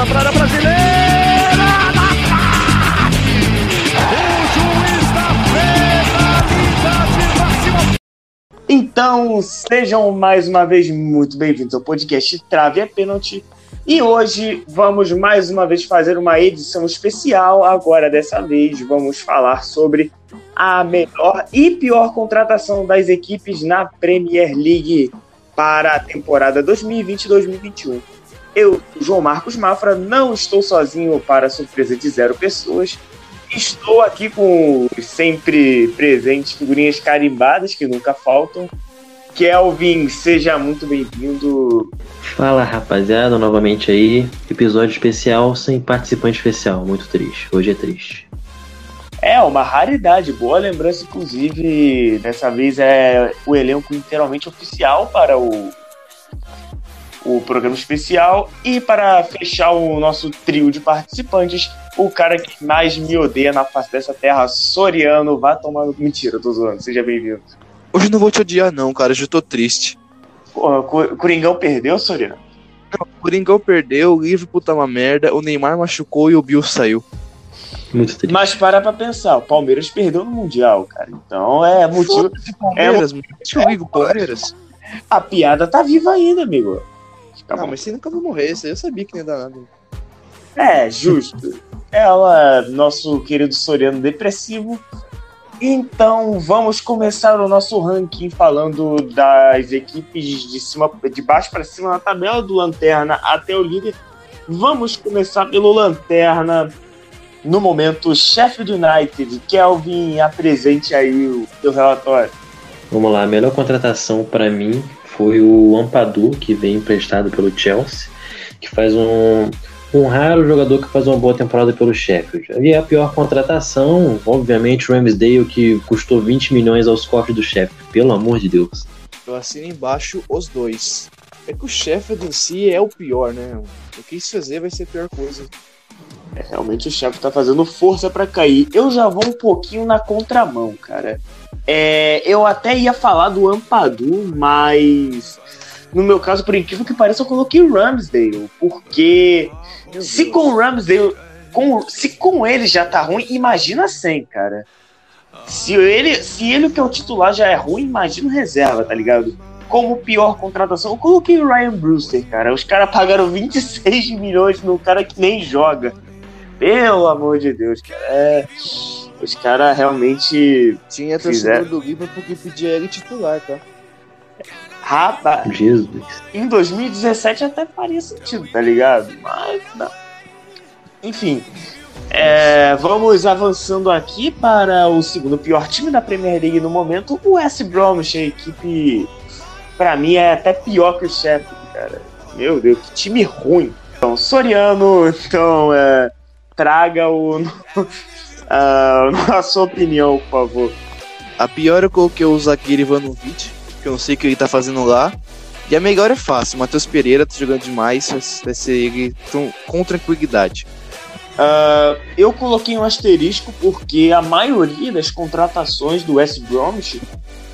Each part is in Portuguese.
bola para a brasileira. O juiz da penalidade. Então, sejam mais uma vez muito bem-vindos ao podcast Trave é Pênalti. E hoje vamos mais uma vez fazer uma edição especial. Agora, dessa vez, vamos falar sobre a melhor e pior contratação das equipes na Premier League para a temporada 2020-2021. Eu, João Marcos Mafra, não estou sozinho para a surpresa de zero pessoas. Estou aqui com sempre presentes figurinhas carimbadas que nunca faltam. Kelvin, seja muito bem-vindo. Fala rapaziada, novamente aí. Episódio especial sem participante especial. Muito triste. Hoje é triste. É, uma raridade. Boa lembrança, inclusive. Dessa vez é o elenco inteiramente oficial para o, o programa especial. E para fechar o nosso trio de participantes, o cara que mais me odeia na face dessa terra, Soriano. Vá tomando. Mentira, eu tô zoando. Seja bem-vindo. Hoje eu não vou te odiar, não, cara. Hoje eu tô triste. Porra, o Coringão perdeu, Soriano? Não, o Coringão perdeu, o Liverpool tá uma merda, o Neymar machucou e o Bill saiu. Muito triste. Mas para pra pensar, o Palmeiras perdeu no Mundial, cara. Então é motivo. Palmeiras, eu ligo, Palmeiras. A piada tá viva ainda, amigo. Tá Não, bom. mas você nunca vai morrer, isso aí eu sabia que não ia dar nada. É, justo. Ela, nosso querido Soriano depressivo. Então, vamos começar o nosso ranking falando das equipes de cima, de baixo para cima na tabela do Lanterna até o líder. Vamos começar pelo Lanterna. No momento, Sheffield United. Kelvin, apresente aí o teu relatório. Vamos lá, a melhor contratação para mim foi o Ampadu, que veio emprestado pelo Chelsea, que faz um, um raro jogador que faz uma boa temporada pelo Sheffield. E a pior contratação, obviamente, o Ramsdale, que custou 20 milhões aos cofres do Sheffield. Pelo amor de Deus. Eu assino embaixo os dois. É que o Sheffield em si é o pior, né? O que isso fazer vai ser a pior coisa. É, realmente o chefe tá fazendo força para cair. Eu já vou um pouquinho na contramão, cara. É, eu até ia falar do Ampadu, mas no meu caso, por incrível que pareça, eu coloquei o Ramsdale, porque Meu se Deus. com o Ramsdale, com, se com ele já tá ruim, imagina sem, cara. Se ele, se ele que é o titular já é ruim, imagina o reserva, tá ligado? Como pior contratação, eu coloquei o Ryan Brewster, cara. Os caras pagaram 26 milhões no cara que nem joga. Pelo amor de Deus, cara. É, os caras realmente. Tinha Fizeram. torcedor do Liverpool que pedia ele titular, tá? Rapaz, Jesus. em 2017 até faria sentido, tá ligado? Mas não. Enfim, é, vamos avançando aqui para o segundo pior time da Premier League no momento, o West Bromwich, a equipe, pra mim, é até pior que o Sheffield, cara. Meu Deus, que time ruim. Então, Soriano, então, é, traga o, a, a sua opinião, por favor. A pior eu coloquei o zagueiro Ivanovic, que eu não sei o que ele tá fazendo lá. E a melhor é fácil, Matheus Pereira tá jogando demais, vai- ser ele com tranquilidade. Ah, eu coloquei um asterisco porque a maioria das contratações do West Bromwich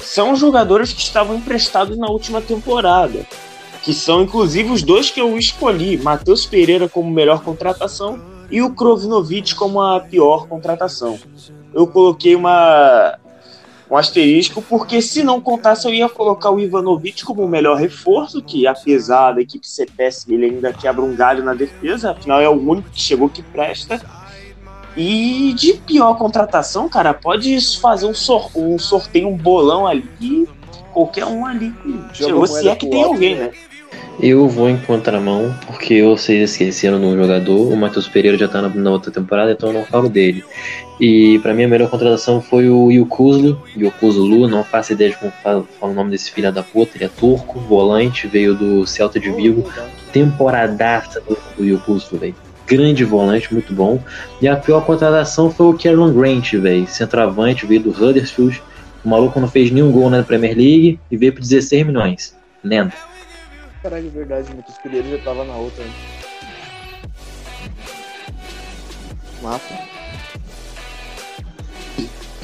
são jogadores que estavam emprestados na última temporada. Que são inclusive os dois que eu escolhi: Matheus Pereira como melhor contratação e o Krovinovic como a pior contratação. Eu coloquei uma, um asterisco porque, se não contasse, eu ia colocar o Ivanovic como o melhor reforço, que apesar da equipe ser péssima, ele ainda quebra um galho na defesa, afinal é o único que chegou que presta. E de pior contratação, cara, pode fazer um, sor um sorteio, um bolão ali, qualquer um ali chegou, se é que tem alguém, né? Eu vou em contramão, porque sei esqueceram no jogador. O Matheus Pereira já tá na, na outra temporada, então eu não falo dele. E pra mim a melhor contratação foi o Yukuzlu, Yukuzlu, não faço ideia de como fala, fala o nome desse filho da puta, ele é turco, volante, veio do Celta de Vigo. Temporadaça do, do Yukuzlu, velho. Grande volante, muito bom. E a pior contratação foi o Kieran Grant, velho. Centroavante, veio do Huddersfield. O maluco não fez nenhum gol na Premier League e veio por 16 milhões. Lenda. Caralho, é verdade, o Matheus Pereira já tava na outra. né? Mata.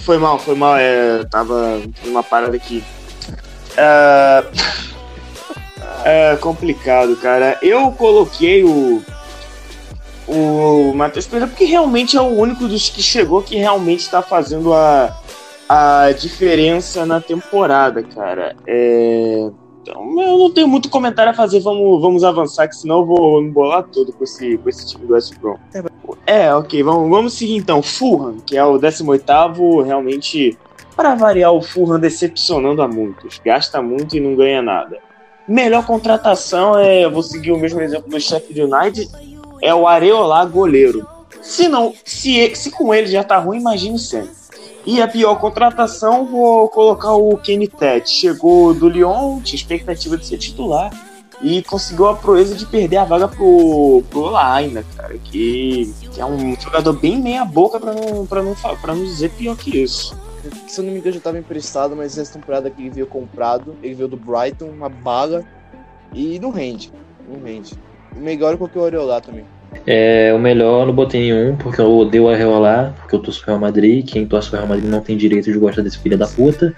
Foi mal, foi mal. É, tava uma parada aqui. É, é complicado, cara. Eu coloquei o, o Matheus Pereira, porque realmente é o único dos que chegou que realmente está fazendo a, a diferença na temporada, cara. É... Então, eu não tenho muito comentário a fazer, vamos, vamos avançar, que senão eu vou me bolar todo com esse, com esse time do West Brom. É, ok, vamos, vamos seguir então. Fulham, que é o 18º, realmente, para variar, o Fulham decepcionando a muitos. Gasta muito e não ganha nada. Melhor contratação é, vou seguir o mesmo exemplo do Sheffield United, é o Areola goleiro. Se não, se, se com ele já tá ruim, imagine sempre. E a pior contratação, vou colocar o Kenny Tete. Chegou do Lyon, tinha expectativa de ser titular e conseguiu a proeza de perder a vaga pro, pro Laina, cara, que, que é um jogador bem meia boca para não, pra não, pra não dizer pior que isso. Se eu não me engano, já estava emprestado, mas essa temporada que ele veio comprado, ele veio do Brighton, uma bala, e não rende, não rende. O melhor porque o Areola também. É, o melhor não botei nenhum, porque eu odeio a Real porque eu torço pro Real Madrid. Quem torce pro Real Madrid não tem direito de gostar desse filho da puta.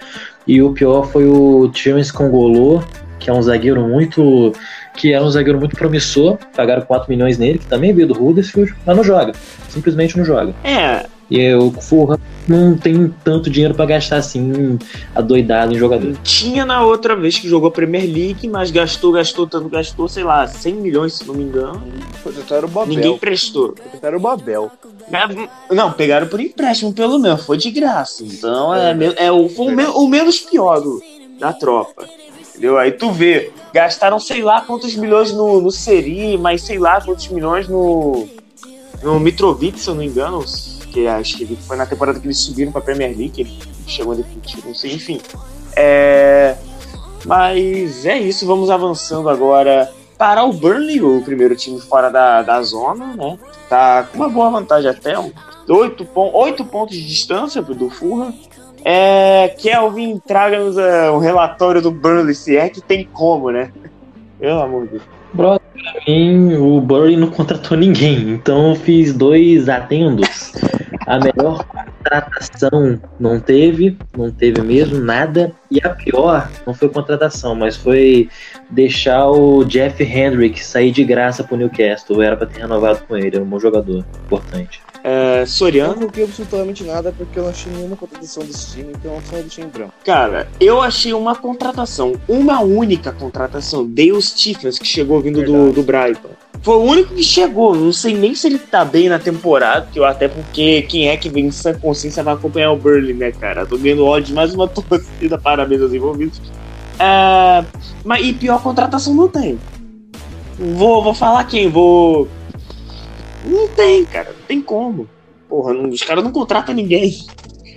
E o pior foi o Times Congolô, que é um zagueiro muito. que era um zagueiro muito promissor. Pagaram 4 milhões nele, que também veio do Huddersfield, mas não joga. Simplesmente não joga. É. E o Fulham não tem tanto dinheiro para gastar assim, adoidado em jogador. Tinha na outra vez que jogou a Premier League, mas gastou, gastou, tanto gastou, sei lá, 100 milhões, se não me engano. Era o Babel. Ninguém prestou. Era o Babel. Não, pegaram por empréstimo, pelo menos, foi de graça. Então é, é, é o, foi o, me, o menos pior do, da tropa. Entendeu? Aí tu vê, gastaram sei lá quantos milhões no, no Seri, mas sei lá quantos milhões no, no Mitrovic, se eu não me engano que acho que foi na temporada que eles subiram para a Premier League, ele chegou definitivo, não sei, enfim. É, mas é isso, vamos avançando agora para o Burnley, o primeiro time fora da, da zona, né? Tá com uma boa vantagem até, oito, oito pontos de distância do Fulham. É, Kelvin, traga-nos uh, um relatório do Burnley, se é que tem como, né? Pelo amor de Deus. Brother, pra mim, o Burnley não contratou ninguém, então eu fiz dois atendos. A melhor contratação não teve, não teve mesmo nada. E a pior não foi contratação, mas foi deixar o Jeff Hendrick sair de graça pro Newcastle. Era para ter renovado com ele, é um bom jogador, importante. É, Soriano. Eu não coloquei absolutamente nada porque eu não achei nenhuma contratação desse time, então só deixei em branco. Cara, eu achei uma contratação, uma única contratação, Dale Stephens, que chegou vindo do, do Brighton. Foi o único que chegou. Não sei nem se ele tá bem na temporada, que eu até porque quem é que vem em sã consciência vai acompanhar o Burley, né, cara? Tô vendo ódio de mais uma torcida, parabéns aos envolvidos. É, mas e pior contratação não tem. Vou, vou falar quem? Vou não tem, cara. Não tem como. Porra, não, os caras não contratam ninguém.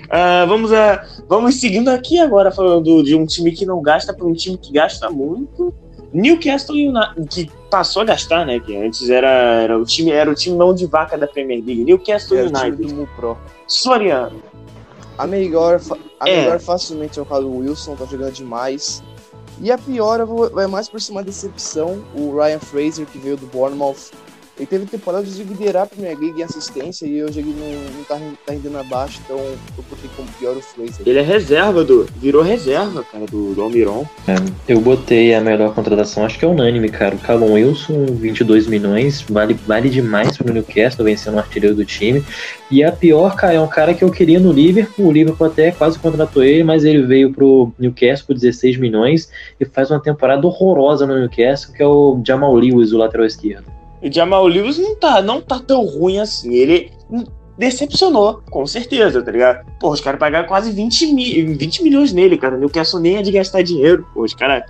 Uh, vamos, a, vamos seguindo aqui agora, falando de um time que não gasta para um time que gasta muito. Newcastle United, que passou a gastar, né? Que antes era, era, o, time, era o time mão de vaca da Premier League. Newcastle era United. O Pro. Soriano. A melhor, a é. melhor facilmente é o caso do Wilson, tá jogando demais. E a pior vai mais por cima da decepção, o Ryan Fraser, que veio do Bournemouth ele teve temporadas de liderar a Premier League em assistência e hoje ele não, não tá, tá rendendo abaixo, então eu botei como pior o Fraser. Ele é reserva, do, virou reserva, cara, do, do Almiron. É, eu botei a melhor contratação, acho que é unânime, cara. O Callum Wilson, 22 milhões, vale, vale demais pro Newcastle, vencendo o artilheiro do time. E a pior, cara, é um cara que eu queria no Liverpool, o Liverpool até quase contratou ele, mas ele veio pro Newcastle por 16 milhões e faz uma temporada horrorosa no Newcastle, que é o Jamal Lewis, o lateral esquerdo. O Jamal Lewis não tá, não tá tão ruim assim. Ele decepcionou, com certeza, tá ligado? Pô, os caras pagaram quase 20, mi 20 milhões nele, cara. O Newcastle nem é de gastar dinheiro. Pô, os caras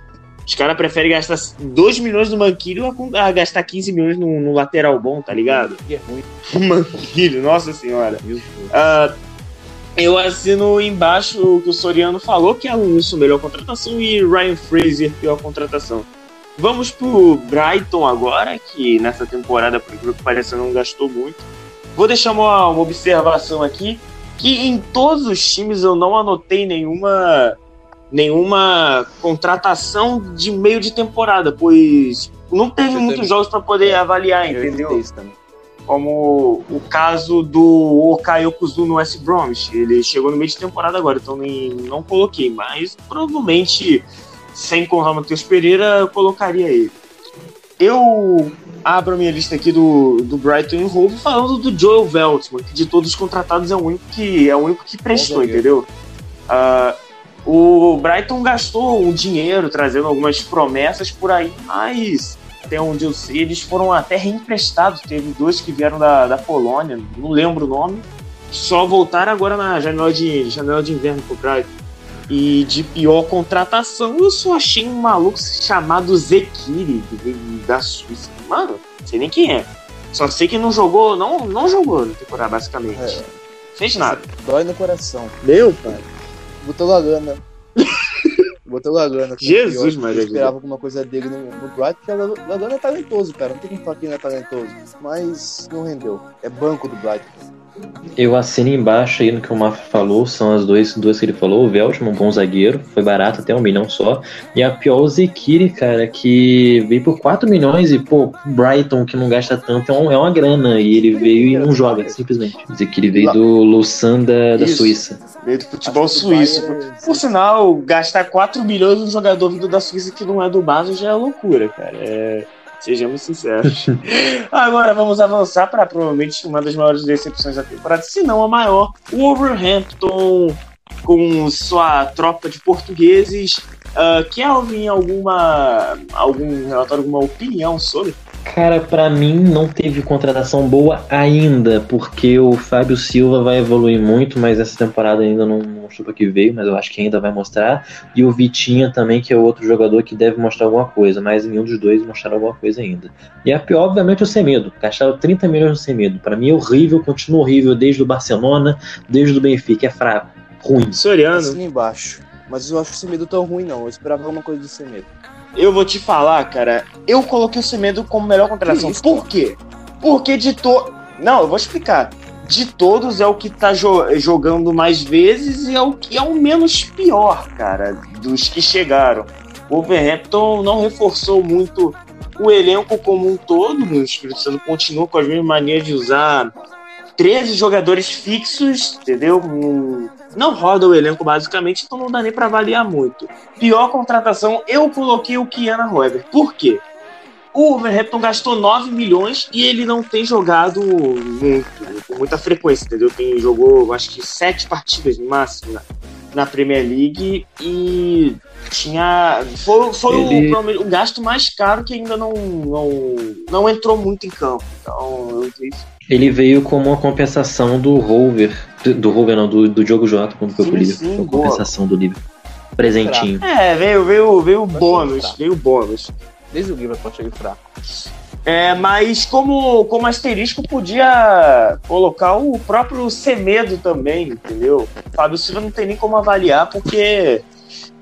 os cara preferem gastar 2 milhões no Manquilho a, a gastar 15 milhões no, no, lateral bom, tá ligado? Que é ruim. Manquilho, nossa senhora. Uh, eu assino embaixo o que o Soriano falou, que é o Wilson melhor contratação e Ryan Fraser pior contratação. Vamos pro Brighton agora, que nessa temporada, por incrível que pareça, não gastou muito. Vou deixar uma, uma observação aqui, que em todos os times eu não anotei nenhuma nenhuma contratação de meio de temporada, pois não teve eu muitos também. jogos para poder avaliar, entendeu? Como o caso do Okayo Kuzu no West Bromwich, ele chegou no meio de temporada agora, então nem, não coloquei, mas provavelmente sem contar o Matheus Pereira, eu colocaria ele. Eu abro a minha lista aqui do, do Brighton e Hove falando do Joel Veltman, que de todos os contratados é o único que, é o único que prestou, entendeu? Uh, o Brighton gastou um dinheiro trazendo algumas promessas por aí, mas até onde eu sei, eles foram até reemprestados. Teve dois que vieram da, da Polônia, não lembro o nome, só voltaram agora na janela de, janela de inverno pro Brighton. E de pior contratação, eu só achei um maluco chamado Zekiri, da Suíça. Mano, não sei nem quem é. Só sei que não jogou, não, não jogou na temporada, basicamente. É. Fez nada. Dói no coração. Meu pai. Botou Lagana. Botou Lagana. Jesus, Maria. Eu esperava alguma coisa dele no, no Bright, porque o Lagana é talentoso, cara. Não tem como falar que não é talentoso. Mas não rendeu. É banco do Bright. Eu assino embaixo aí no que o Mafra falou, são as duas, duas que ele falou. O Veltman, um bom zagueiro, foi barato, até um milhão só. E a pior, o Zekiri, cara, que veio por 4 milhões e, pô, Brighton, que não gasta tanto, é, um, é uma grana. E ele veio e não joga, simplesmente. O Zekiri veio do Lausanne da, da Suíça. Veio do futebol suíço. Por sinal, gastar 4 milhões num jogador vindo da Suíça que não é do Basel já é loucura, cara. É Sejamos sinceros. Agora vamos avançar para provavelmente uma das maiores decepções da temporada, se não a maior. O Wolverhampton, com sua tropa de portugueses. Uh, Kelvin, alguma, algum relatório, alguma opinião sobre? Cara, para mim não teve contratação boa ainda, porque o Fábio Silva vai evoluir muito, mas essa temporada ainda não mostrou para que veio, mas eu acho que ainda vai mostrar. E o Vitinha também, que é outro jogador que deve mostrar alguma coisa, mas nenhum dos dois mostraram alguma coisa ainda. E a pior, obviamente, é o Semedo. Gastaram 30 milhões no Semedo. Para mim é horrível, continua horrível desde o Barcelona, desde o Benfica, é fraco, ruim. Soriano. Assim embaixo. Mas eu acho o Semedo tão ruim não, eu esperava alguma coisa do Semedo. Eu vou te falar, cara. Eu coloquei o Semedo como melhor contratação. Por quê? Porque de to... Não, eu vou explicar. De todos é o que tá jo jogando mais vezes e é o que é o menos pior, cara, dos que chegaram. O Wolverhampton não reforçou muito o elenco como um todo. O Espírito Santo continua com as mesmas manias de usar 13 jogadores fixos, entendeu? Não roda o elenco basicamente, então não dá nem para avaliar muito. Pior contratação, eu coloquei o Kiana Roever. Por quê? O Wolverhampton gastou 9 milhões e ele não tem jogado muito, com muita frequência, entendeu? Tem, jogou, acho que, 7 partidas no máximo na, na Premier League e tinha. Foi, foi ele... o, o, gasto mais caro que ainda não, não, não entrou muito em campo. Então, eu ele veio como uma compensação do Rover, do Rover não, do, do Diogo Jota quando foi pro Liverpool. Foi compensação do Liverpool. Presentinho. É, veio, veio, veio bônus, veio bônus. Desde o Liverpool cheguei fraco. É, mas como, como asterisco podia colocar o próprio Semedo também, entendeu? O Fábio Silva não tem nem como avaliar, porque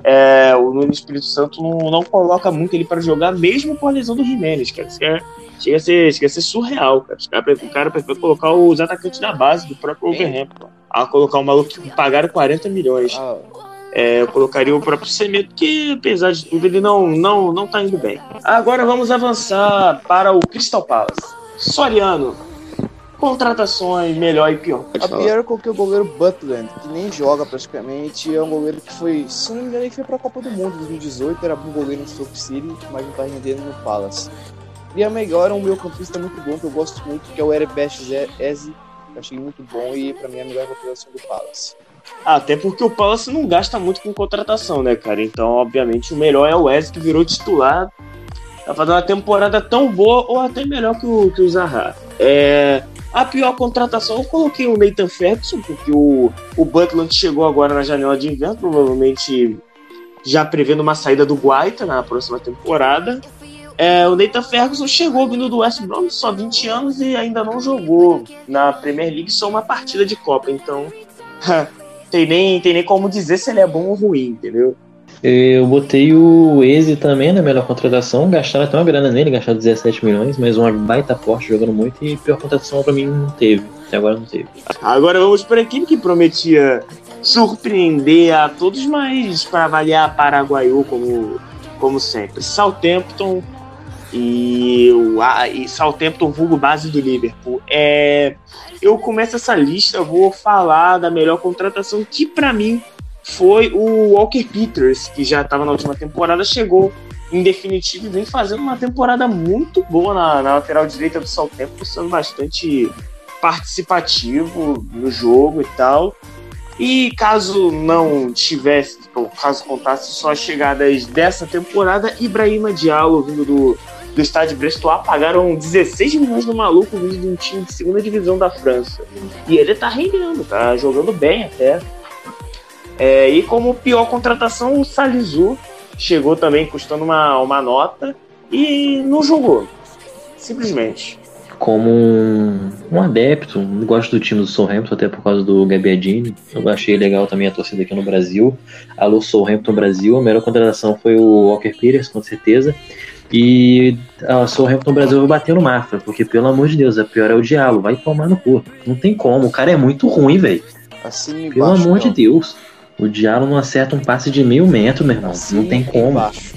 é, o Nuno Espírito Santo não, não coloca muito ele para jogar, mesmo com a lesão do Jimenez, cara. Isso é, chega, a ser, chega a ser surreal, cara. Os cara, o cara prefere colocar os atacantes da base do próprio Wolverhampton. A colocar um maluco que pagaram 40 milhões. Ah. É, eu colocaria o próprio Semedo, que apesar de tudo ele não, não, não tá indo bem. Agora vamos avançar para o Crystal Palace. Soriano, contratações melhor e pior. A pior é coloquei o goleiro Butland, que nem joga praticamente. É um goleiro que foi, se não me engano, ele foi pra Copa do Mundo em 2018. Era bom goleiro no Stoke City, mas não tá rendendo no Palace. E a melhor é um meio campista muito bom, que eu gosto muito, que é o Erebesh Eze. Achei muito bom e pra mim é a melhor contratação do Palace. Até porque o Palace não gasta muito com contratação, né, cara? Então, obviamente, o melhor é o Eze, que virou titular. Tá fazendo uma temporada tão boa ou até melhor que o, que o Zaha. É, a pior contratação, eu coloquei o Nathan Ferguson, porque o, o Butland chegou agora na janela de inverno, provavelmente já prevendo uma saída do Guaita na próxima temporada. É, o Nathan Ferguson chegou vindo do West Brom, só 20 anos e ainda não jogou na Premier League só uma partida de Copa, então tem nem, tem nem como dizer se ele é bom ou ruim, entendeu? Eu botei o Eze também na melhor contratação, gastaram até uma grana nele, gastaram 17 milhões, mas uma baita forte jogando muito e pior contratação pra mim não teve. Até agora não teve. Agora vamos para aquele que prometia surpreender a todos, mas para avaliar Paraguaiu como, como sempre. Southampton e o e Southampton vulgo base do Liverpool. É, eu começo essa lista, vou falar da melhor contratação que para mim foi o Walker Peters, que já estava na última temporada, chegou em definitivo, vem fazendo uma temporada muito boa na, na lateral direita do Southampton, sendo bastante participativo no jogo e tal. E caso não tivesse, ou caso contasse só as chegadas dessa temporada, Ibrahima Diallo, vindo do, do estádio Brestois, pagaram 16 milhões no maluco vindo de um time de segunda divisão da França. E ele tá rendendo, tá jogando bem até. É, e como pior contratação, o Salizu chegou também custando uma, uma nota e não jogou. Simplesmente como um, um adepto, gosto do time do Southampton até por causa do Gabbiadini. Eu achei legal também a torcida aqui no Brasil. Alô Southampton Brasil, a melhor contratação foi o Walker Peters, com certeza. E a Southampton Brasil vai bater no Mafra, porque pelo amor de Deus, a pior é o Diabo, vai tomar no cu. Não tem como, o cara é muito ruim, velho. Assim Pelo amor de Deus. O Diabo não acerta um passe de meio metro, meu irmão. Assim não tem como. Embaixo.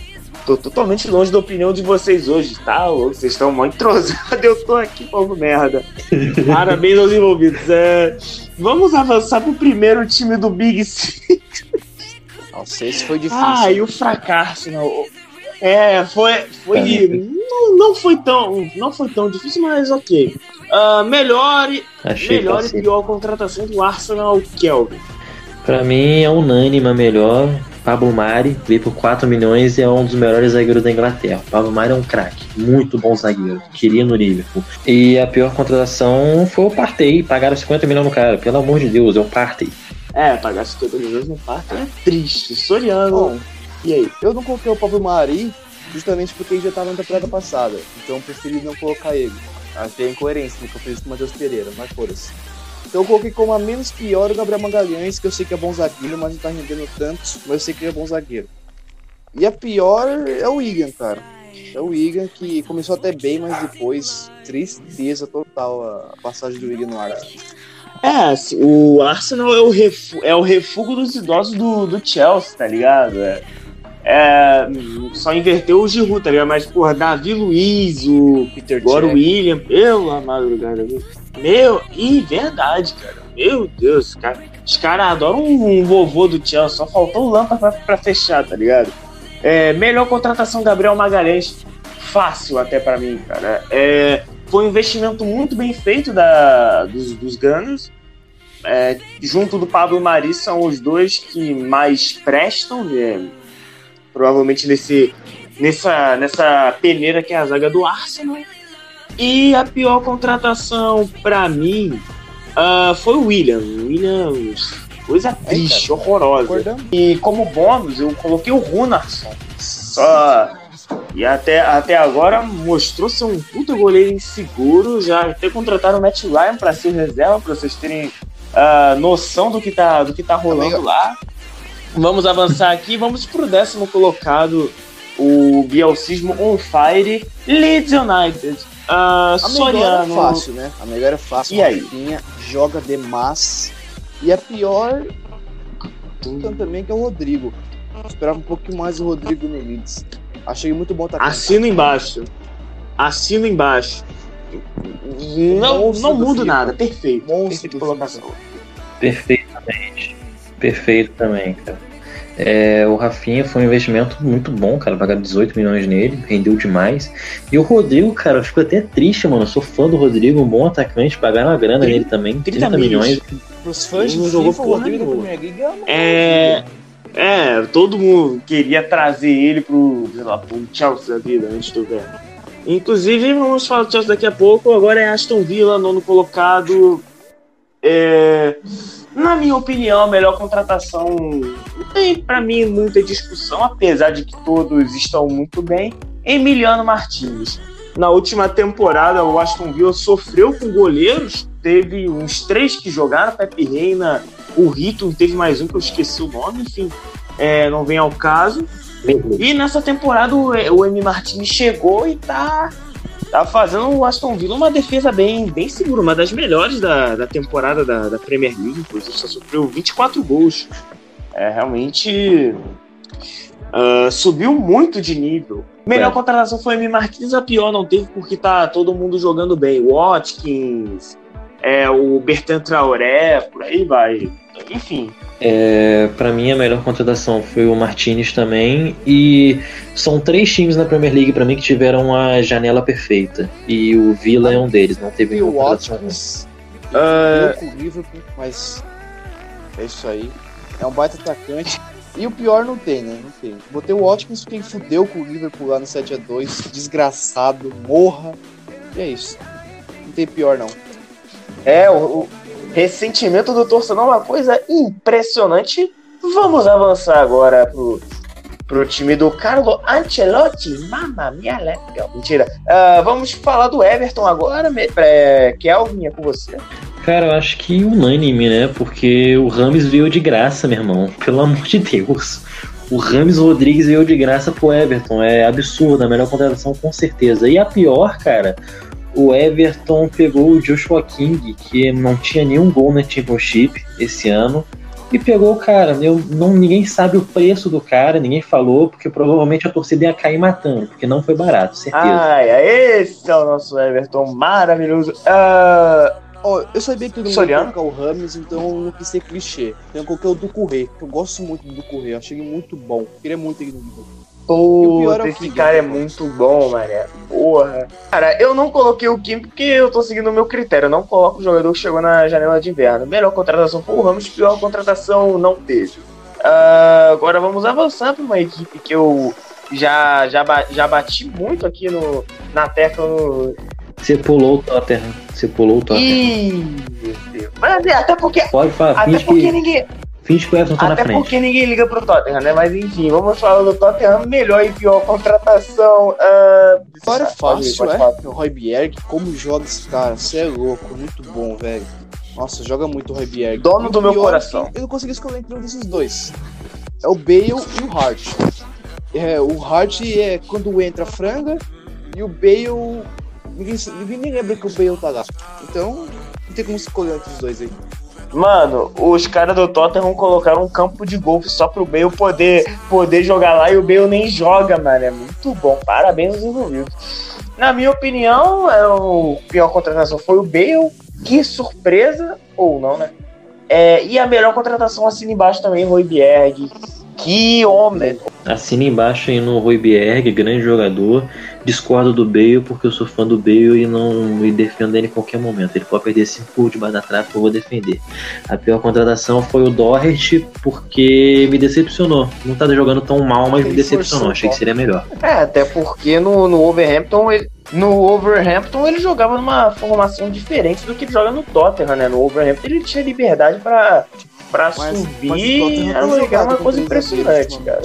Tô totalmente longe da opinião de vocês hoje, tá? Vocês estão muito entrosados, eu tô aqui falando merda. Parabéns aos envolvidos. É, vamos avançar pro primeiro time do Big Six. Nossa, esse foi difícil. Ah, e o fracasso, não. É, foi. foi não, não, foi tão, não foi tão difícil, mas ok. Uh, melhor, melhor e pior contratação do Arsenal, Kelvin. Pra mim é unânime a melhor. Pablo Mari veio por 4 milhões e é um dos melhores zagueiros da Inglaterra. Pablo Mari é um craque, muito bom zagueiro. Queria no Liverpool. E a pior contratação foi o Partey. Pagaram 50 milhões no cara. Pelo amor de Deus, é o Partey. É, pagar 50 milhões no Partey é triste. Soriano. Bom, e aí? Eu não coloquei o Pablo Mari justamente porque ele já estava na temporada passada. Então preferi não colocar ele. Achei incoerência no que eu fiz com o Matheus Pereira, mas foda-se. Então eu coloquei como a menos pior o Gabriel Magalhães, que eu sei que é bom zagueiro, mas não tá rendendo tanto, mas eu sei que ele é bom zagueiro. E a pior é o Igan, cara. É o Igan que começou até bem, mas depois, tristeza total a passagem do Igan no Arsenal. É, assim, o Arsenal é o, refu é o refúgio dos idosos do, do Chelsea, tá ligado? É, é, só inverteu o Giroud, tá ligado? Mas, porra, Davi Luiz, o Peter agora o William, pela madrugada, meu, e verdade, cara. Meu Deus, cara. Os caras adoram um, um, vovô do Chelsea, só faltou o Lampa pra, pra fechar, tá ligado? É, melhor contratação Gabriel Magalhães, fácil até para mim, cara. É, foi um investimento muito bem feito da, dos, dos Ganos. É, junto do Pablo Mari são os dois que mais prestam, né? provavelmente nesse, nessa, nessa peneira que é a zaga do Arsenal. E a pior contratação para mim uh, foi o William. William, coisa triste, horrorosa. E como bônus, eu coloquei o Runarsson. Só. E até, até agora mostrou ser um puta goleiro inseguro. Já até contrataram o Matt Ryan para ser reserva, para vocês terem uh, noção do que tá, do que tá rolando Amigo. lá. Vamos avançar aqui, vamos pro décimo colocado, o Bielcismo on fire, Leeds United. Uh, a Soriano. é fácil, né? A melhor é fácil. E aí? joga demais. E a pior também que é o Rodrigo. Eu esperava um pouco mais o Rodrigo no Leeds. Achei muito bom estar Assino embaixo. Assino embaixo. Não, não mudo nada. Perfeito. Monstro Perfeito colocação. Perfeitamente. Perfeito também, cara. É, o Rafinha foi um investimento muito bom, cara. Pagar 18 milhões nele, rendeu demais. E o Rodrigo, cara, eu fico até triste, mano. Eu sou fã do Rodrigo, um bom atacante. Pagaram uma grana 30, nele também, 30, 30 milhões. Os fãs não jogou FIFA, o Rodrigo da Premier League é, é, todo mundo queria trazer ele pro, sei lá, pro Chelsea da vida antes do velho. Inclusive, vamos falar do Chelsea daqui a pouco. Agora é Aston Villa, nono colocado. É na minha opinião, a melhor contratação não tem para mim muita discussão, apesar de que todos estão muito bem. Emiliano Martins. Na última temporada, o Aston Villa sofreu com goleiros. Teve uns três que jogaram, Pepe Reina, o Rito, teve mais um que eu esqueci o nome, enfim, é, não vem ao caso. E nessa temporada o, o M. Martins chegou e tá tá fazendo o Aston Villa uma defesa bem, bem segura, uma das melhores da, da temporada da, da Premier League, inclusive só sofreu 24 gols. É, realmente uh, subiu muito de nível. Melhor é. contratação foi o M. Martins, a pior não teve porque tá todo mundo jogando bem. Watkins, é, o Bertrand Traoré, por aí vai. Enfim, É, para mim a melhor contratação foi o Martinez também e são três times na Premier League para mim que tiveram a janela perfeita e o Villa é um deles, não teve e o Watkins uh... com o Liverpool, mas é isso aí. É um baita atacante. E o pior não tem, né? Não tem. Botei o Watkins quem fudeu com o Liverpool lá no 7x2. Desgraçado, morra. E é isso. Não tem pior não. É, o ressentimento do torcedor é uma coisa impressionante. Vamos avançar agora pro, pro time do Carlo Ancelotti. Mamma mia, legal. Mentira. Uh, vamos falar do Everton agora. É, Kelvin, é com você. Cara, eu acho que unânime, né? Porque o Rames veio de graça, meu irmão. Pelo amor de Deus. O Rames Rodrigues veio de graça pro Everton. É absurdo, a melhor contratação com certeza. E a pior, cara, o Everton pegou o Joshua King, que não tinha nenhum gol na Championship esse ano, e pegou o cara. Eu, não, ninguém sabe o preço do cara, ninguém falou, porque provavelmente a torcida ia cair matando, porque não foi barato, certeza. Ai, esse é o nosso Everton maravilhoso. Uh... Oh, eu sabia que ele não ia o Rames, então eu não quis ser clichê. Então eu coloquei o Ducurré, que eu gosto muito do Ducurré, achei ele muito bom. Queria muito ele no Puta, é esse cara é muito bom, mané. Porra. Cara, eu não coloquei o Kim porque eu tô seguindo o meu critério. Eu não coloco o jogador que chegou na janela de inverno. Melhor contratação foi o Ramos, pior contratação não teve. Uh, agora vamos avançar para uma equipe que eu já, já, já bati muito aqui no, na tecla. No... Você pulou o Tottenham. Você pulou o Tottenham. Ih, Mas é, até porque. Pode falar, até porque que... ninguém. Finge que o Everton tá Até na frente. porque ninguém liga pro Tottenham, né? Mas enfim, vamos falar do Tottenham. Melhor e pior contratação. Uh... História fácil, é? O Roy Bjerg, como joga esse cara? Você é louco, muito bom, velho. Nossa, joga muito o Roy Bjerg. Dono do meu coração. Eu não consegui escolher entre um desses dois. É o Bale e o Hart. É, o Hart é quando entra franga e o Bale. Ninguém, ninguém lembra que o Bale tá lá. Então, não tem como escolher entre os dois aí. Mano, os caras do Tottenham colocaram um campo de golfe só pro Bale poder, poder jogar lá e o Bale nem joga, mano. É muito bom. Parabéns aos envolvidos. Na minha opinião, é o pior contratação foi o Bale. Que surpresa, ou não, né? É, e a melhor contratação assina embaixo também, Roy Bierg. Que homem! Assina embaixo aí no Rui Bierg, grande jogador. Discordo do Bale porque eu sou fã do Bale e não me defendo ele em qualquer momento. Ele pode perder 5 gols debaixo da trave que eu vou defender. A pior contratação foi o Doherty porque me decepcionou. Não tá jogando tão mal, mas ele me decepcionou. Achei que seria melhor. É, até porque no, no Overhampton ele, no Overhampton ele jogava numa formação diferente do que ele joga no Tottenham, né? No Overhampton ele tinha liberdade para pra mas, subir mas era, uma, era uma coisa impressionante, cara.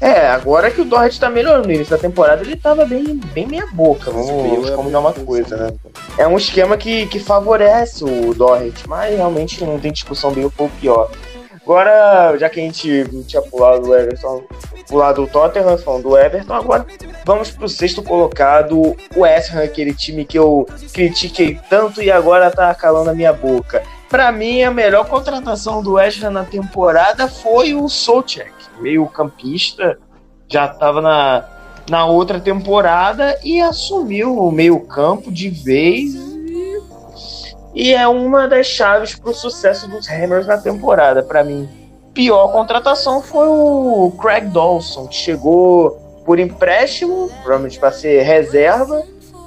É, é, agora que o Dorrit tá melhorando no início da temporada, ele tava bem, bem meia boca, vamos, é combinar uma coisa, né? É um esquema que, que favorece o Dorrit, mas realmente não tem discussão bem um pouco pior. Agora, já que a gente tinha pulado do Everton, pulado do Tottenham, falando do Everton, agora vamos pro sexto colocado, o West Ham, aquele time que eu critiquei tanto e agora tá calando a minha boca. Para mim, a melhor contratação do West Ham na temporada foi o Solchek, meio campista, já estava na, na outra temporada e assumiu o meio campo de vez e é uma das chaves para o sucesso dos Hammers na temporada. Para mim, pior contratação foi o Craig Dawson, que chegou por empréstimo, provavelmente para ser reserva,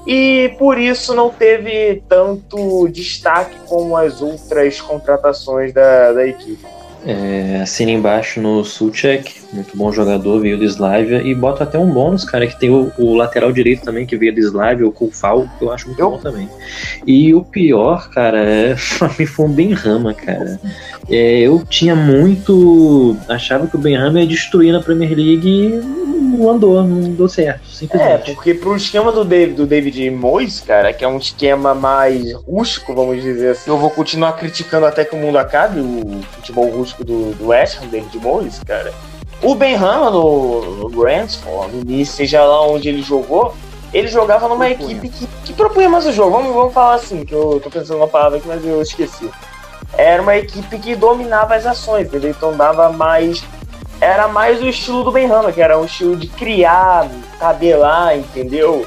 e por isso não teve tanto destaque como as outras contratações da, da equipe. É, assina embaixo no Sulchek, muito bom jogador, veio do Slavia, e bota até um bônus, cara, que tem o, o lateral direito também, que veio do Slavia, o Kulfal, que eu acho muito eu... bom também. E o pior, cara, é, mim foi um Benrama, cara. É, eu tinha muito. achava que o Benrama ia destruir na Premier League e não andou, não deu certo. É, porque pro esquema do David, do David Moyes, cara, que é um esquema mais rústico, vamos dizer assim, eu vou continuar criticando até que o mundo acabe, o futebol rústico do, do West Ham, David Moyes, cara. O Benham no, no Brentford, no início, seja lá onde ele jogou, ele jogava numa equipe que, que propunha mais o jogo. Vamos, vamos falar assim, que eu tô pensando uma palavra aqui, mas eu esqueci. Era uma equipe que dominava as ações, entendeu? Então dava mais era mais o estilo do Benhama, que era um estilo de criar, tabelar, entendeu?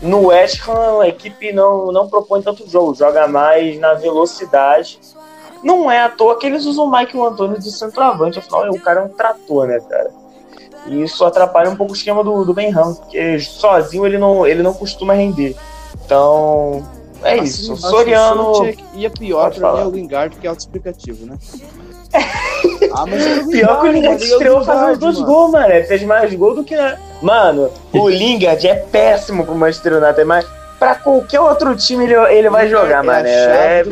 No West Ham, a equipe não, não propõe tanto jogo, joga mais na velocidade Não é à toa que eles usam o Mike Antônio de centroavante, afinal o cara é um trator, né, cara? E isso atrapalha um pouco o esquema do, do Benham, porque sozinho ele não, ele não costuma render. Então, é assim, isso. Soriano. E a pior pra mim é o Lingard, que é autoexplicativo, né? ah, mas é Pior que o Lingard estreou fazendo dois gols, mano. Ele fez mais gol do que. Mano, o Lingard é péssimo pro Manchester United, mas pra qualquer outro time ele, ele vai jogar, é mano. É,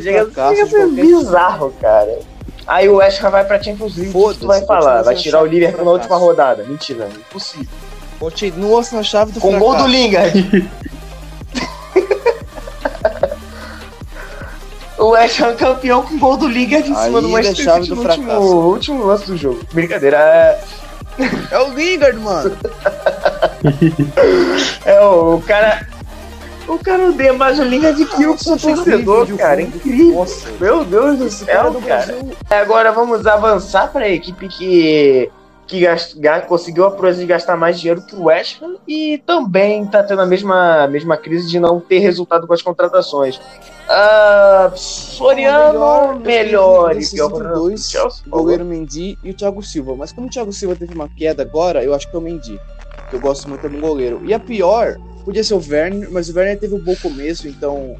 ser bizarro, cara. Aí o West Ham vai pra Champions League, que tu vai falar? Vai tirar o Liverpool na última rodada. Mentira, impossível. Continua na chave do Com fracasso. gol do Lingard. o West Ham campeão com gol do Lingard em cima do Manchester City no último, último lance do jogo. Brincadeira, é... É o Lingard, mano. é, o, o cara... O cara odeia mais o Lingard que o seu torcedor, cara. Incrível. Nossa, Meu Deus do céu, cara. Agora vamos avançar para a equipe que que conseguiu a proeza de gastar mais dinheiro que o West Ham e também está tendo a mesma, mesma crise de não ter resultado com as contratações. Uh, Soriano, melhor. E dois, o goleiro Mendy e o Thiago Silva. Mas como o Thiago Silva teve uma queda agora, eu acho que é o Mendy. Que eu gosto muito do goleiro. E a pior, podia ser o Werner, mas o Werner teve um bom começo, então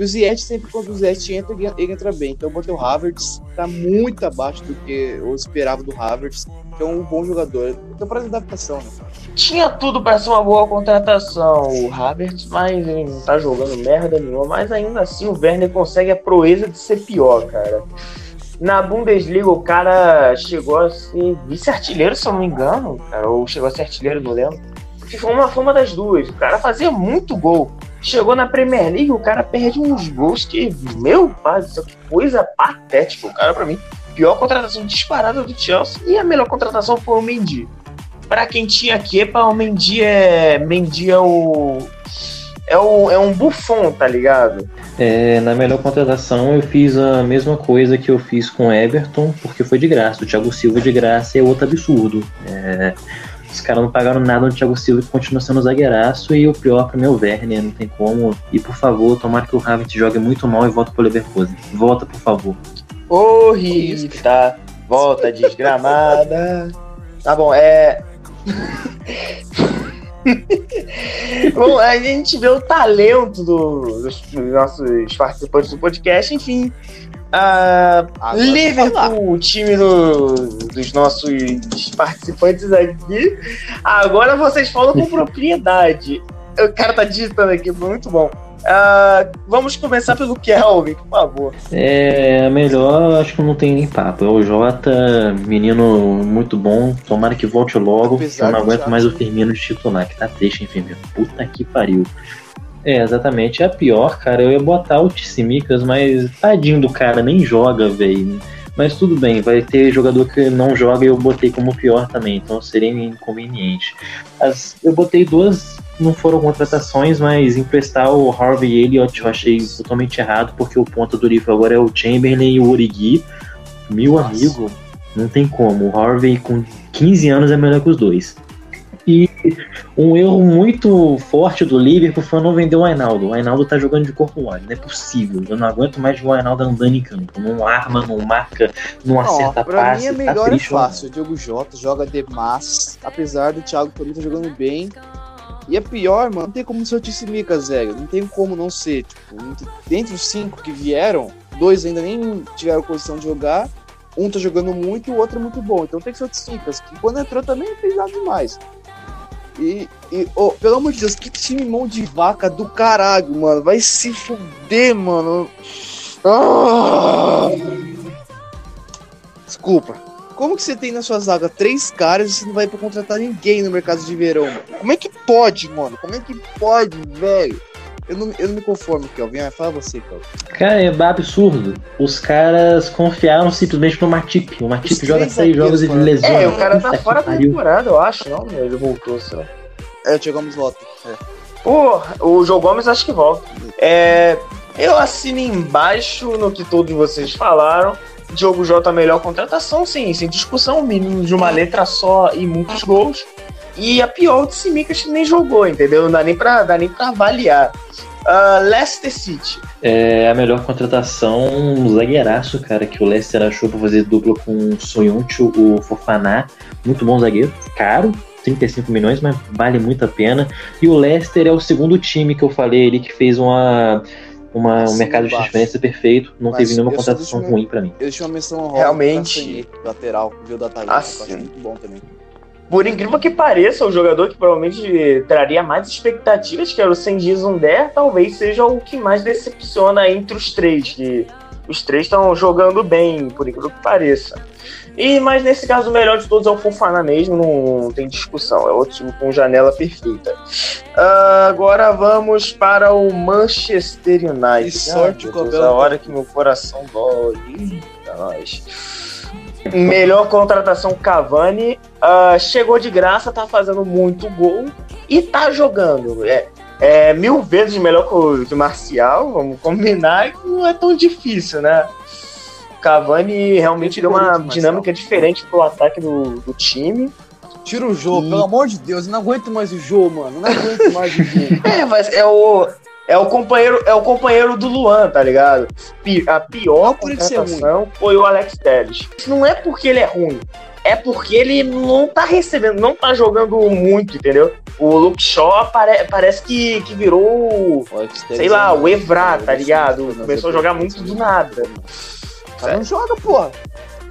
e o Ziyech, sempre quando o Ziyech entra, ele entra bem. Então eu botei o Havertz, tá muito abaixo do que eu esperava do Havertz, é um bom jogador. Então para adaptação, né? Tinha tudo para ser uma boa contratação, o Havertz, mas ele não tá jogando merda nenhuma. Mas ainda assim o Werner consegue a proeza de ser pior, cara. Na Bundesliga o cara chegou a ser vice-artilheiro, se eu não me engano, cara, ou chegou a ser artilheiro, não lembro. Foi uma, foi uma das duas. O cara fazia muito gol. Chegou na Premier League, o cara perde uns gols que, meu pai, que coisa patética. O cara, para mim, pior contratação disparada do Chelsea e a melhor contratação foi o Mendy. Para quem tinha Kepa, o Mendy é. Mendy é o. É, o, é um bufão, tá ligado? É, na melhor contratação eu fiz a mesma coisa que eu fiz com Everton, porque foi de graça. O Thiago Silva de graça é outro absurdo. É, os caras não pagaram nada no Thiago Silva, que continua sendo zagueiraço, e o pior pra mim é o Werner, não tem como. E por favor, tomara que o Havertz jogue muito mal e volta pro Leverkusen. Volta, por favor. Ô, Rita, volta desgramada. tá bom, é. Bom, a gente vê o talento do, dos, dos, nossos participantes do podcast, enfim. Uh, Liverpool, o time do, dos nossos participantes aqui. Agora vocês falam com propriedade. O cara tá digitando aqui, foi muito bom. Uh, vamos começar pelo Kelvin, por favor. É, melhor, acho que não tem nem papo. É o Jota, menino muito bom. Tomara que volte logo. Apesar eu não aguento mais o Firmino de titular, que tá triste, enfim, puta que pariu. É, exatamente. É a pior, cara. Eu ia botar o Tissimicas, mas tadinho do cara, nem joga, velho. Mas tudo bem, vai ter jogador que não joga e eu botei como pior também, então seria inconveniente. As, eu botei duas, não foram contratações, mas emprestar o Harvey Elliott eu achei totalmente errado, porque o ponto do livro agora é o Chamberlain e o Origi. Meu Nossa. amigo, não tem como. O Harvey com 15 anos é melhor que os dois. E um erro muito forte do Liverpool foi não vender o Ainaldo. O Ainaldo tá jogando de corpo mole, não é possível. Eu não aguento mais ver o Ainaldo andando em campo. Não arma, não marca, não, não acerta pra passe. Pra mim é tá melhor tá triste, é fácil. O Diogo Jota joga demais, apesar do Thiago Torino tá jogando bem. E é pior, mano, não tem como ser o Tissimica, Zé. Não tem como não ser. Tipo, dentre os cinco que vieram, dois ainda nem tiveram condição de jogar. Um tá jogando muito e o outro é muito bom. Então tem que ser o Tissimica, que quando entrou também não fez nada demais. E, e oh, pelo amor de Deus, que time mão de vaca do caralho, mano. Vai se fuder, mano. Ah! Desculpa. Como que você tem na sua zaga três caras e você não vai pra contratar ninguém no mercado de verão? Mano? Como é que pode, mano? Como é que pode, velho? Eu não, eu não me conformo, Kelvin. Vai, fala você, Kelvin. Cara, é absurdo. Os caras confiaram simplesmente no Matip. O Matip joga seis jogos e de lesão. É, o cara tá fora da temporada, eu acho, não? Ele voltou, sei lá. É, o Joe Gomes volta. É. Pô, o Joe Gomes acho que volta. É, eu assino embaixo no que todos vocês falaram. Diogo Jota, melhor contratação, sim, sem discussão. Mínimo de uma letra só e muitos gols. E a pior, o Tsimikas nem jogou, entendeu? Não dá nem pra, dá nem pra avaliar. Uh, Leicester City. É a melhor contratação, um zagueiraço, cara, que o Leicester achou pra fazer dupla com o Sonhunchu, o Fofaná. Muito bom zagueiro, caro, 35 milhões, mas vale muito a pena. E o Leicester é o segundo time que eu falei ali que fez uma, uma, um mercado de transferência perfeito. Não Mas teve nenhuma contratação ruim pra mim. Eu tinha uma menção honrosa Realmente. lateral, viu da Thalita. Ah, eu achei sim. muito bom também. Por incrível que pareça, o jogador que provavelmente traria mais expectativas, que era o Senji Zunder, talvez seja o que mais decepciona entre os três, que os três estão jogando bem, por incrível que pareça. E, mas nesse caso, o melhor de todos é o Fofana mesmo, não, tem discussão, é outro time com janela perfeita. Ah, agora vamos para o Manchester United. Que sorte Ai, com a meu Deus, a hora que meu coração dói. Eita, nós. Melhor contratação Cavani. Ah, chegou de graça, tá fazendo muito gol e tá jogando. É, é mil vezes melhor que o, que o Marcial, vamos combinar, que não é tão difícil, né? Cavani realmente deu uma Marcial. dinâmica diferente pro ataque do, do time. Tira o jogo, E- pelo amor de Deus, eu não aguento mais o jogo, mano. Não aguento mais o jogo. É, mas é o. É o companheiro, é o companheiro do Luan, tá ligado? A pior Não por ele ser contratação foi o Alex Telles. Isso não é porque ele é ruim, é porque ele não tá recebendo, não tá jogando muito, entendeu? O Luke Shaw pare- parece que, que virou, sei lá, o Evra, tá ligado? Começou a jogar muito do nada. Mas não joga, porra.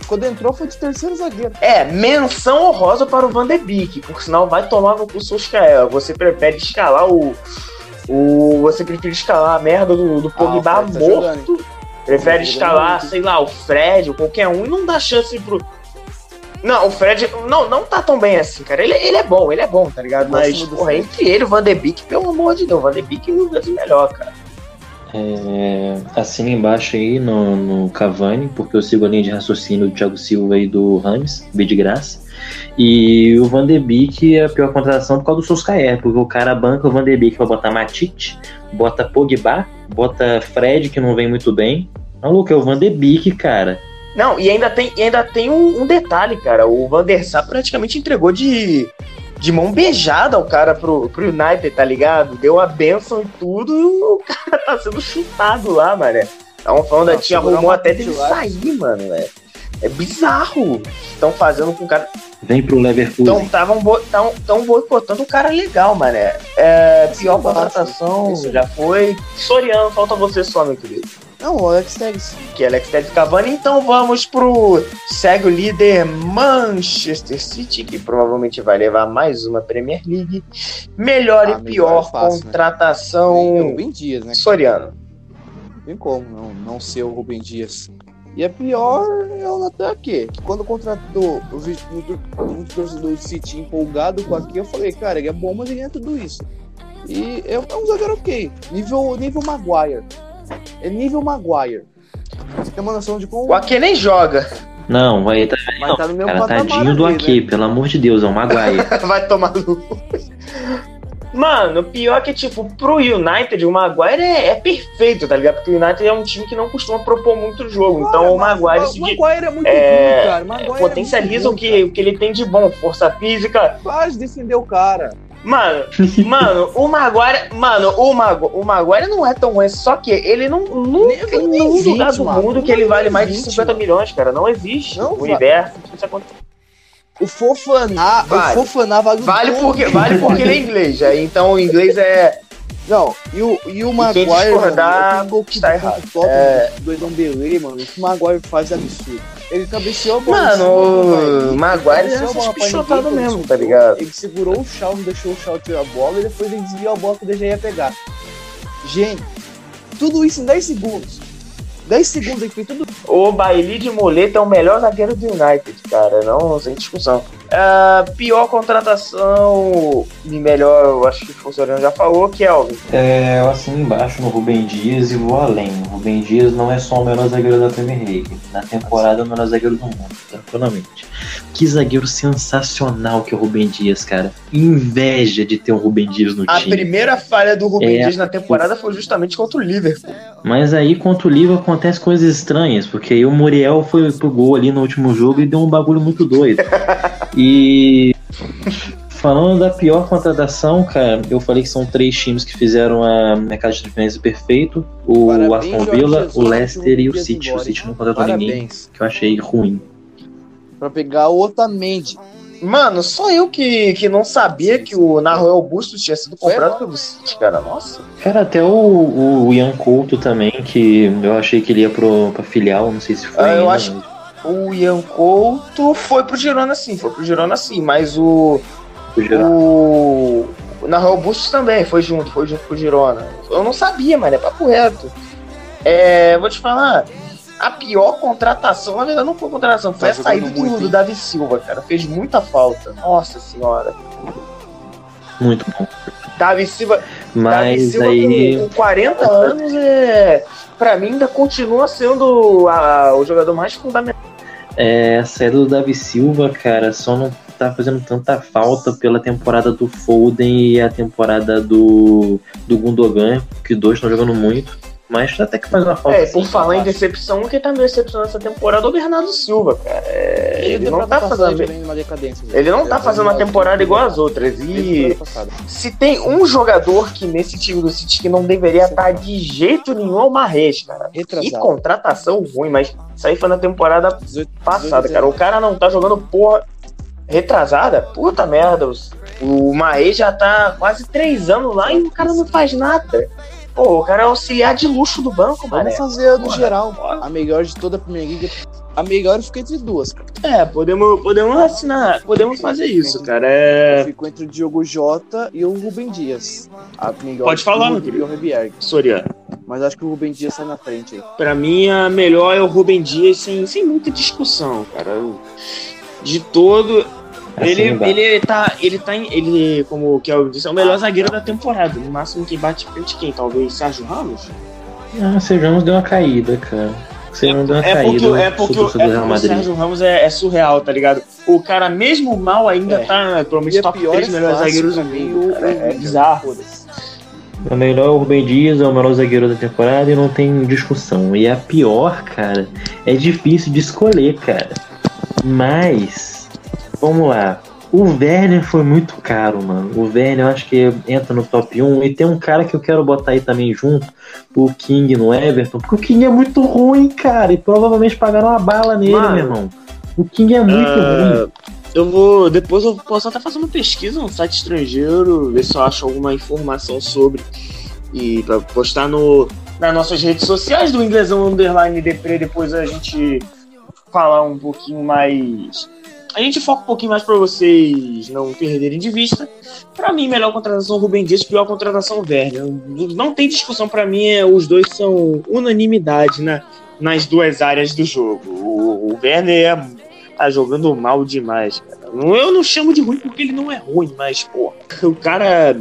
Quando entrou foi de terceiro zagueiro. É, menção honrosa para o Van de Beek, por sinal vai tomar no cu Solskjaer. Você prefere escalar o. o você prefere escalar a merda do, do Pogba Ah, tá morto. Prefere escalar, sei lá, o Fred ou qualquer um e não dá chance pro. Não, o Fred não, não tá tão bem assim, cara. Ele, ele é bom, ele é bom, tá ligado? Mas, porra, entre ele e o Van de Beek, pelo amor de Deus, o Van de Beek é mil vezes melhor, cara. É, assina embaixo aí no, no Cavani, porque eu sigo a linha de raciocínio do Thiago Silva e do Rames, B de graça. E o Van de Beek é a pior contratação por causa do Solskjaer, porque o cara banca o Van de Beek pra botar Matite, bota Pogba, bota Fred, que não vem muito bem. Maluco, é o Van de Beek, cara. Não, e ainda tem, ainda tem um, um detalhe, cara. O Van der Sar praticamente entregou de, de mão beijada ao cara pro, pro United, tá ligado? Deu a benção e tudo e o cara tá sendo chutado lá, mano. Estavam falando, Não, a tia segurar arrumou até dele sair, mano. É, é bizarro. Estão fazendo com o cara. Vem pro Leverkusen. Então estavam bo tão, tão boicotando o cara legal, mano. É, pior contratação isso. já foi. Soriano, falta você só, meu querido Não, o Alex Telles. que é Alex Telles Cavani. Então vamos pro segue o líder Manchester City, que provavelmente vai levar mais uma Premier League. Melhor Ah, e melhor pior é fácil, né? contratação o Rubem Dias, né? Soriano. Não tem como não, não ser o Rubem Dias. E a pior é o Natan Ake, que quando contratou o muito torcedor do City empolgado com aqui, eu falei, cara, ele é bom, mas ele não é tudo isso. E é, é um zagueiro ok. Nível, nível Maguire. É nível Maguire. Você tem uma noção de como. O Ake nem joga. Não, vai tá, Mas tá no mesmo cara, tadinho do Ake, né? pelo amor de Deus, é o Maguire. vai tomar no. Mano, pior que, tipo, pro United, o Maguire é, é perfeito, tá ligado? Porque o United é um time que não costuma propor muito jogo. então o Maguire se O Maguire é muito é, bom, cara. Maguire é potencializa muito o, que, o que ele tem de bom. Força física, cara. Faz defender o cara. Mano, mano, o Maguire. Mano, o, Magu, o Maguire não é tão ruim, só que ele não. Nunca nem nenhum 20, lugar do mano. mundo que ele vale mais de 20, 50 mano. milhões, cara. Não existe Não va- universo. que Isso acontece. O Fofaná, Vale. o Fofaná vale, o Vale porque, vale porque ele é inglês, aí, então o inglês é. Não, e o, e o Maguire, discordar, mano, que dá errado. Tottenham, É. Ndombele, mano, o que o Maguire faz é absurdo. Ele cabeceou a bola Mano, o Maguire. É pichotado mesmo, ele tá ligado? Ele segurou o chão, deixou o chão tirar a bola, e depois ele desviou a bola que o DG ia pegar. Gente, tudo isso em 10 segundos. 10 segundos fez tudo. O Bailey de Moleta é o melhor zagueiro do United, cara. Não, sem discussão. Ah, pior contratação e melhor, eu acho que o Funcionário já falou, Kelvin. É, eu assino embaixo no Rubem Dias e vou além. O Rubem Dias não é só o melhor zagueiro da Premier League. Na temporada é o melhor zagueiro do mundo, tranquilamente. Que zagueiro sensacional que é o Rubem Dias, cara. Inveja de ter um Rubem Dias no A time. primeira falha do Rubem É. Dias na temporada foi justamente contra o Liverpool. Mas aí contra o Liverpool acontece coisas estranhas, porque aí o Muriel foi pro gol ali no último jogo e deu um bagulho muito doido. E Falando da pior contratação, cara, eu falei que são três times que fizeram a mercado de transferência perfeito: o Parabéns, Aston Villa, Jesus, o Leicester e o City. O City hein? não contratou ninguém, Parabéns. que eu achei ruim. Pra pegar o Otamendi. Mano, só eu que, que não sabia que o Naruel Bustos tinha sido comprado pelo City, cara. Nossa. Cara, até o, o Ian Couto também, que eu achei que ele ia pro, pra filial, não sei se foi. Ah, eu ainda, acho- mas O Ian Couto foi pro Girona sim, foi pro Girona sim, mas o. pro. O. O Naruel Bustos também foi junto, foi junto com o Girona. Eu não sabia, mano, é papo reto. É, vou te falar, a pior contratação, na verdade não foi contratação, foi Tá a saída do, muito, do? Davi Silva, cara. Fez muita falta. Nossa senhora. Muito bom. Davi Silva, Davi Mas Silva aí. com, com 40 anos, é, pra mim ainda continua sendo a- o jogador mais fundamental. É, a saída do Davi Silva, cara, só não tá fazendo tanta falta pela temporada do Foden e a temporada do, do Gundogan, que dois estão jogando muito. Mas até que faz uma falta. É, por sim. falar em decepção, quem tá me decepcionando essa temporada é o Bernardo Silva, cara. É, ele não tá fazendo. uma decadência. Ele não tá fazendo uma temporada igual as outras. E se tem um jogador que nesse time do City que não deveria estar de jeito nenhum é o Marres, cara. Que Retrasado. contratação ruim, mas isso aí foi na temporada 18, passada, cara. O cara não tá jogando porra retrasada. Puta merda. O Marres já tá quase três anos lá e o cara não faz nada. Pô, o cara é auxiliar de luxo do banco, mano. Vamos fazer a do Porra, geral. bora. A melhor de toda a Premier League. A melhor fica entre duas, cara. É, podemos, podemos assinar, podemos fazer isso, cara. É. Ficou entre o Diogo Jota e o Rubem Dias. A melhor Pode falar, meu querido. e. Soriano. Mas acho que o Rubem Dias sai na frente aí. Pra mim, a melhor é o Rubem Dias, sem, sem muita discussão, cara. Eu- De todo. Ele, não ele tá. Ele tá em. Ele, como o Kel disse, é o melhor zagueiro da temporada. No máximo quem bate frente quem? Talvez Sérgio Ramos? Ah, o Sérgio Ramos deu uma caída, cara. O Sérgio Ramos deu uma É porque, caída. é porque, sobre é sobre o porque o. Sérgio Ramos é, é surreal, tá ligado? O cara, mesmo mal, ainda É. tá E provavelmente top pior 3 é melhores zagueiros do mundo. É, o- bizarro. Foda-se. O melhor é o Rubem Dias, é o melhor zagueiro da temporada e não tem discussão. E a pior, cara, é difícil de escolher, cara. Mas, vamos lá. O Werner foi muito caro, mano. O Werner eu acho que entra no top 1. E tem um cara que eu quero botar aí também junto, o King no Everton. Porque o King é muito ruim, cara. E provavelmente pagaram uma bala nele, Mano, meu irmão. O King é muito Ah, ruim. Eu vou. Depois eu posso até fazer uma pesquisa no site estrangeiro, ver se eu acho alguma informação sobre. E pra postar no, nas nossas redes sociais do Inglesão Underline Depre, depois a gente falar um pouquinho mais. A gente foca um pouquinho mais pra vocês não perderem de vista. Pra mim, melhor contratação Rubem Dias, pior contratação Werner. Não tem discussão pra mim, é, os dois são unanimidade na, nas duas áreas do jogo. O, o Werner é tá jogando mal demais, cara. Eu não chamo de ruim porque ele não é ruim, mas, pô, o cara.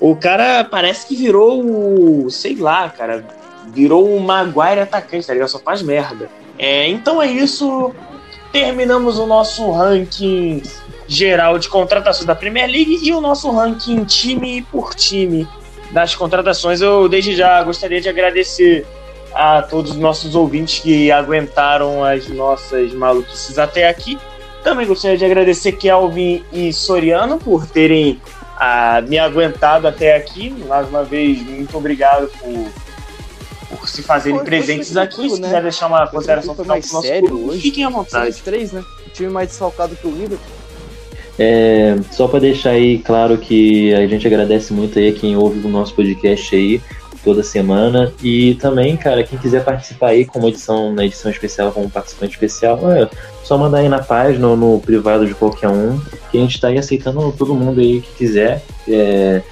O cara parece que virou o. sei lá, cara. Virou um Maguire atacante, tá ligado? Só faz merda. É, então é isso. Terminamos o nosso ranking geral de contratações da Premier League e o nosso ranking time por time das contratações. Eu, desde já, gostaria de agradecer a todos os nossos ouvintes que aguentaram as nossas maluquices até aqui. Também gostaria de agradecer Kelvin e Soriano por terem ah, me aguentado até aqui. Mais uma vez, muito obrigado por, se fazerem foi presentes aqui. Se né? quiser deixar uma consideração final pro nosso mais sério público, hoje. fiquem à vontade. três, né? O time mais desfalcado que o Liverpool. É, só para deixar aí claro que a gente agradece muito aí a quem ouve o nosso podcast aí toda semana e também, cara, quem quiser participar aí como edição na edição especial como participante especial, é só mandar aí na página ou no privado de qualquer um que a gente tá aí aceitando todo mundo aí que quiser. É,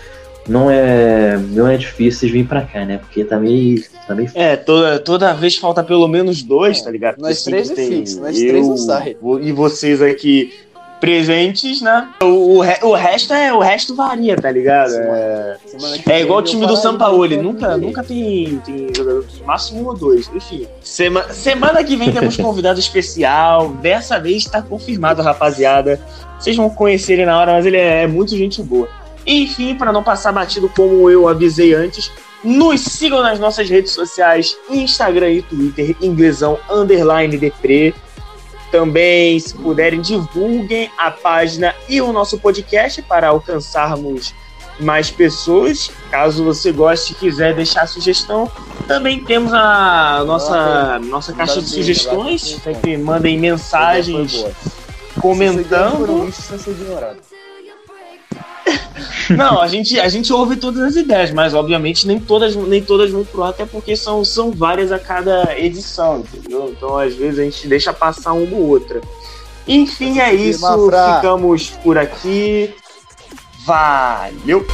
não é não é difícil vocês virem pra cá, né? Porque tá meio tá meio É, toda, toda vez falta pelo menos dois, É, tá ligado? nós Porque três sempre é fixo, nós três não sai. E vocês aqui presentes, né? O, o, re- o resto é o resto varia, tá ligado? É, Semana que é igual o eu time do não nunca, nunca tem, tem jogador, máximo um ou dois, enfim. Sema, semana que vem temos convidado especial, dessa vez tá confirmado, rapaziada. Vocês vão conhecer ele na hora, mas ele é, é muito gente boa. Enfim, para não passar batido como eu avisei antes, nos sigam nas nossas redes sociais, Instagram e Twitter, inglesão, underline depre. Também, se puderem, divulguem a página e o nosso podcast para alcançarmos mais pessoas. Caso você goste e quiser deixar sugestão, também temos a nossa, nossa caixa de sugestões. Sempre mandem mensagens comentando. Não, a gente, a gente ouve todas as ideias, mas obviamente nem todas, nem todas vão pro ar, até porque são, são várias a cada edição, entendeu? Então às vezes a gente deixa passar uma ou outra. Enfim, é isso. Ficamos por aqui. Valeu!